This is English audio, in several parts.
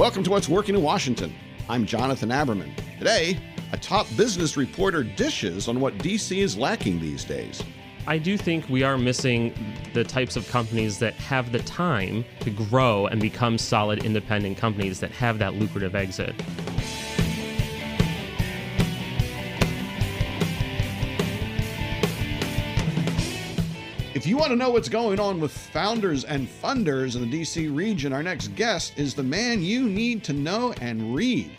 Welcome to What's Working in Washington. I'm Jonathan Aberman. Today, a top business reporter dishes on what DC is lacking these days. I do think we are missing the types of companies that have the time to grow and become solid independent companies that have that lucrative exit. If you want to know what's going on with founders and funders in the DC region, our next guest is the man you need to know and read.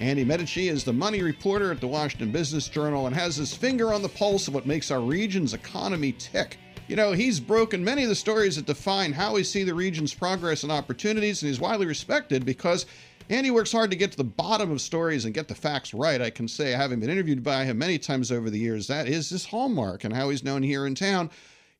Andy Medici is the money reporter at the Washington Business Journal and has his finger on the pulse of what makes our region's economy tick. You know, he's broken many of the stories that define how we see the region's progress and opportunities, and he's widely respected because Andy works hard to get to the bottom of stories and get the facts right. I can say, having been interviewed by him many times over the years, that is his hallmark and how he's known here in town.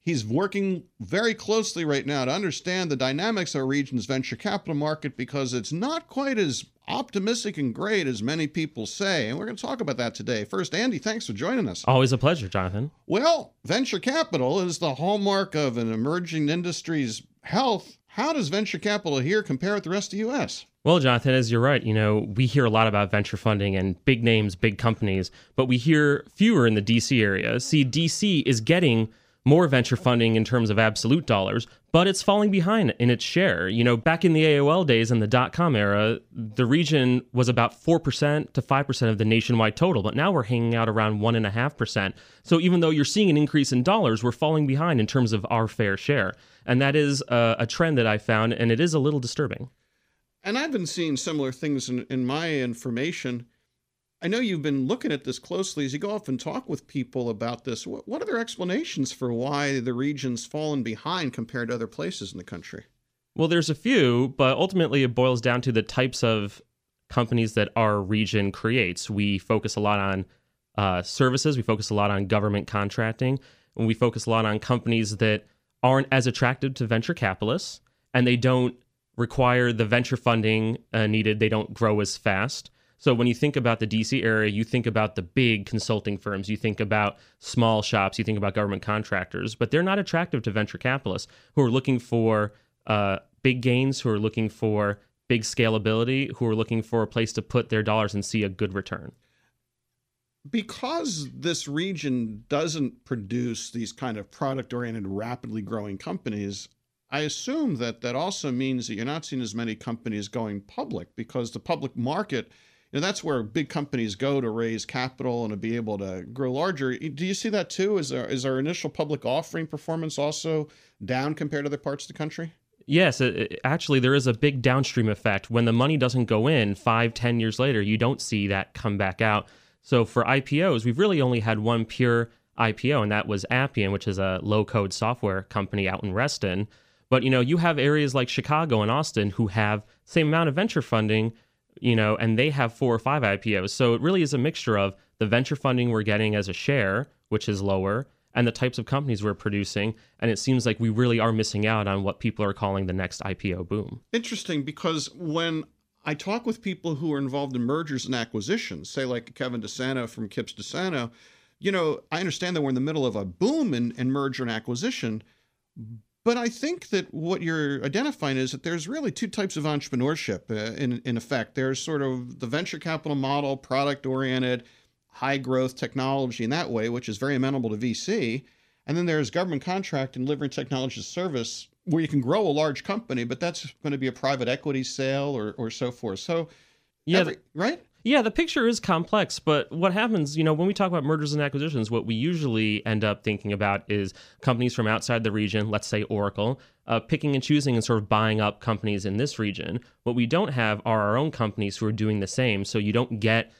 He's working very closely right now to understand the dynamics of our region's venture capital market because it's not quite as optimistic and great as many people say. And we're going to talk about that today. First, Andy, thanks for joining us. Always a pleasure, Jonathan. Well, venture capital is the hallmark of an emerging industry's health. How does venture capital here compare with the rest of the U.S.? Well, Jonathan, as you're right, you know, we hear a lot about venture funding and big names, big companies, but we hear fewer in the DC area. See, DC is getting more venture funding in terms of absolute dollars, but it's falling behind in its share. You know, back in the AOL days and the dot com era, the region was about 4% to 5% of the nationwide total, but now we're hanging out around 1.5%. So even though you're seeing an increase in dollars, we're falling behind in terms of our fair share. And that is a, a trend that I found, and it is a little disturbing. And I've been seeing similar things in, in my information. I know you've been looking at this closely as you go off and talk with people about this. What, what are their explanations for why the region's fallen behind compared to other places in the country? Well, there's a few, but ultimately it boils down to the types of companies that our region creates. We focus a lot on uh, services, we focus a lot on government contracting, and we focus a lot on companies that aren't as attractive to venture capitalists and they don't require the venture funding uh, needed, they don't grow as fast. So when you think about the DC area, you think about the big consulting firms, you think about small shops, you think about government contractors, but they're not attractive to venture capitalists who are looking for uh, big gains, who are looking for big scalability, who are looking for a place to put their dollars and see a good return. Because this region doesn't produce these kind of product oriented, rapidly growing companies, I assume that that also means that you're not seeing as many companies going public because the public market you know, that's where big companies go to raise capital and to be able to grow larger. Do you see that too? Is our, is our initial public offering performance also down compared to other parts of the country? Yes, it, actually, there is a big downstream effect. When the money doesn't go in five, ten years later, you don't see that come back out. So for IPOs, we've really only had one pure IPO, and that was Appian, which is a low-code software company out in Reston. But you know, you have areas like Chicago and Austin who have same amount of venture funding, you know, and they have four or five IPOs. So it really is a mixture of the venture funding we're getting as a share, which is lower, and the types of companies we're producing. And it seems like we really are missing out on what people are calling the next IPO boom. Interesting, because when I talk with people who are involved in mergers and acquisitions, say like Kevin DeSanto from Kipps DeSanto, you know, I understand that we're in the middle of a boom in, in merger and acquisition, but I think that what you're identifying is that there's really two types of entrepreneurship uh, in, in effect. There's sort of the venture capital model, product oriented, high growth technology in that way, which is very amenable to VC. And then there's government contract and delivering technology service where you can grow a large company, but that's going to be a private equity sale or, or so forth. So, yeah, every, right? Yeah, the picture is complex, but what happens, you know, when we talk about mergers and acquisitions, what we usually end up thinking about is companies from outside the region, let's say Oracle, uh, picking and choosing and sort of buying up companies in this region. What we don't have are our own companies who are doing the same, so you don't get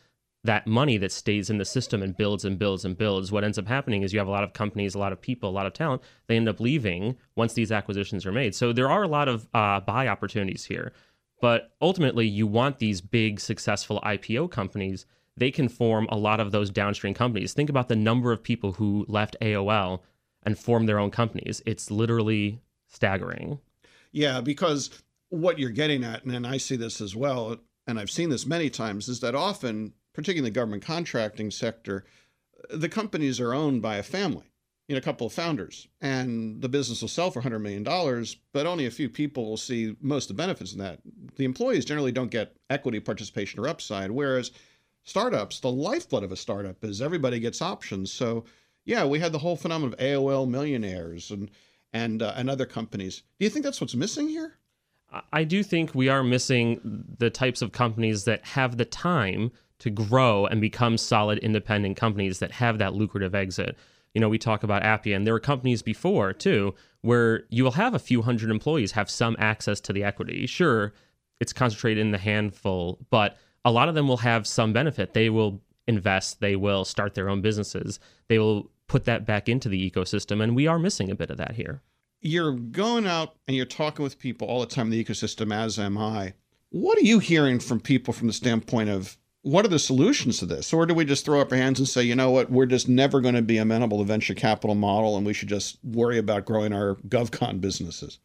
that money that stays in the system and builds and builds and builds. What ends up happening is you have a lot of companies, a lot of people, a lot of talent. They end up leaving once these acquisitions are made. So there are a lot of uh, buy opportunities here. But ultimately, you want these big, successful IPO companies. They can form a lot of those downstream companies. Think about the number of people who left AOL and formed their own companies. It's literally staggering. Yeah, because what you're getting at, and I see this as well, and I've seen this many times, is that often, particularly in the government contracting sector, the companies are owned by a family you know, a couple of founders, and the business will sell for $100 million, but only a few people will see most of the benefits in that. The employees generally don't get equity participation or upside, whereas startups, the lifeblood of a startup is everybody gets options. So, yeah, we had the whole phenomenon of AOL millionaires and and uh, and other companies. Do you think that's what's missing here? I do think we are missing the types of companies that have the time to grow and become solid independent companies that have that lucrative exit. You know, we talk about Appian. There were companies before too where you will have a few hundred employees have some access to the equity. Sure, it's concentrated in the handful, but a lot of them will have some benefit. They will invest, they will start their own businesses, they will put that back into the ecosystem. And we are missing a bit of that here. You're going out and you're talking with people all the time in the ecosystem, as am I. What are you hearing from people from the standpoint of what are the solutions to this? Or do we just throw up our hands and say, you know what, we're just never going to be amenable to venture capital model and we should just worry about growing our GovCon businesses?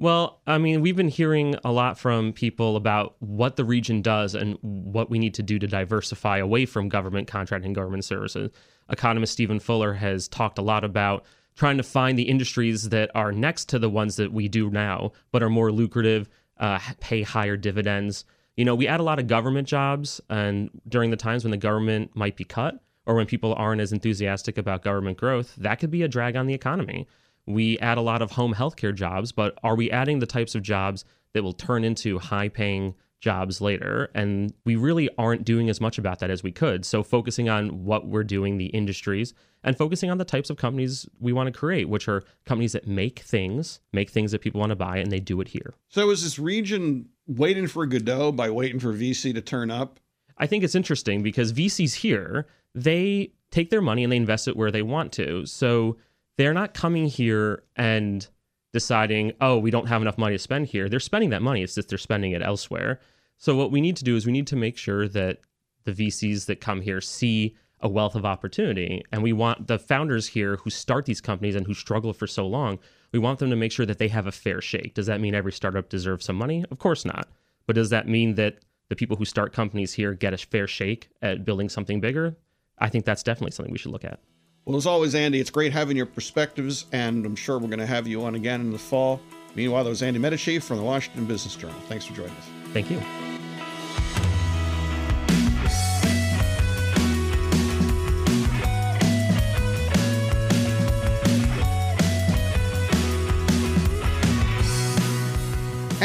Well, I mean, we've been hearing a lot from people about what the region does and what we need to do to diversify away from government contracting government services. Economist Stephen Fuller has talked a lot about trying to find the industries that are next to the ones that we do now, but are more lucrative, uh, pay higher dividends you know, we add a lot of government jobs, and during the times when the government might be cut or when people aren't as enthusiastic about government growth, that could be a drag on the economy. We add a lot of home healthcare jobs, but are we adding the types of jobs that will turn into high paying jobs later? And we really aren't doing as much about that as we could. So, focusing on what we're doing, the industries, and focusing on the types of companies we want to create, which are companies that make things, make things that people want to buy, and they do it here. So, is this region waiting for Godot by waiting for VC to turn up? I think it's interesting because VCs here, they take their money and they invest it where they want to. So they're not coming here and deciding, oh, we don't have enough money to spend here. They're spending that money. It's just they're spending it elsewhere. So what we need to do is we need to make sure that the VCs that come here see a wealth of opportunity. And we want the founders here who start these companies and who struggle for so long, we want them to make sure that they have a fair shake. Does that mean every startup deserves some money? Of course not. But does that mean that the people who start companies here get a fair shake at building something bigger? I think that's definitely something we should look at. Well, as always, Andy, it's great having your perspectives, and I'm sure we're going to have you on again in the fall. Meanwhile, that was Andy Medici from the Washington Business Journal. Thanks for joining us. Thank you.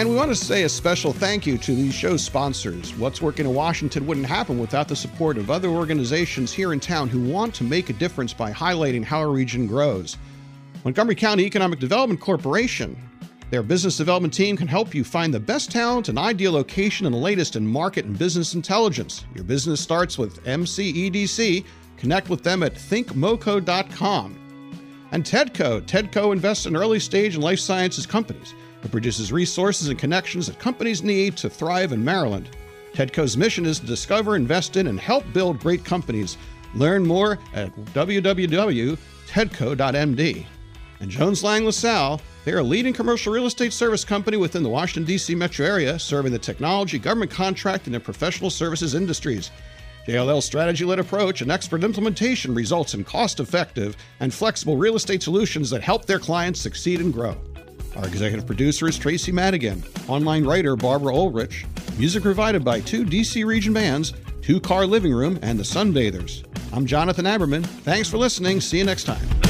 And we want to say a special thank you to these show sponsors. What's Working in Washington wouldn't happen without the support of other organizations here in town who want to make a difference by highlighting how our region grows. Montgomery County Economic Development Corporation. Their business development team can help you find the best talent and ideal location and the latest in market and business intelligence. Your business starts with MCEDC. Connect with them at thinkmoco.com. And TEDCO. TEDCO invests in early stage and life sciences companies. It produces resources and connections that companies need to thrive in Maryland. TEDCO's mission is to discover, invest in, and help build great companies. Learn more at www.tedco.md. And Jones Lang LaSalle, they're a leading commercial real estate service company within the Washington, D.C. metro area, serving the technology, government contract, and professional services industries. JLL's strategy led approach and expert implementation results in cost effective and flexible real estate solutions that help their clients succeed and grow. Our executive producer is Tracy Madigan, online writer Barbara Ulrich, music provided by two DC region bands, Two Car Living Room, and the Sunbathers. I'm Jonathan Aberman. Thanks for listening. See you next time.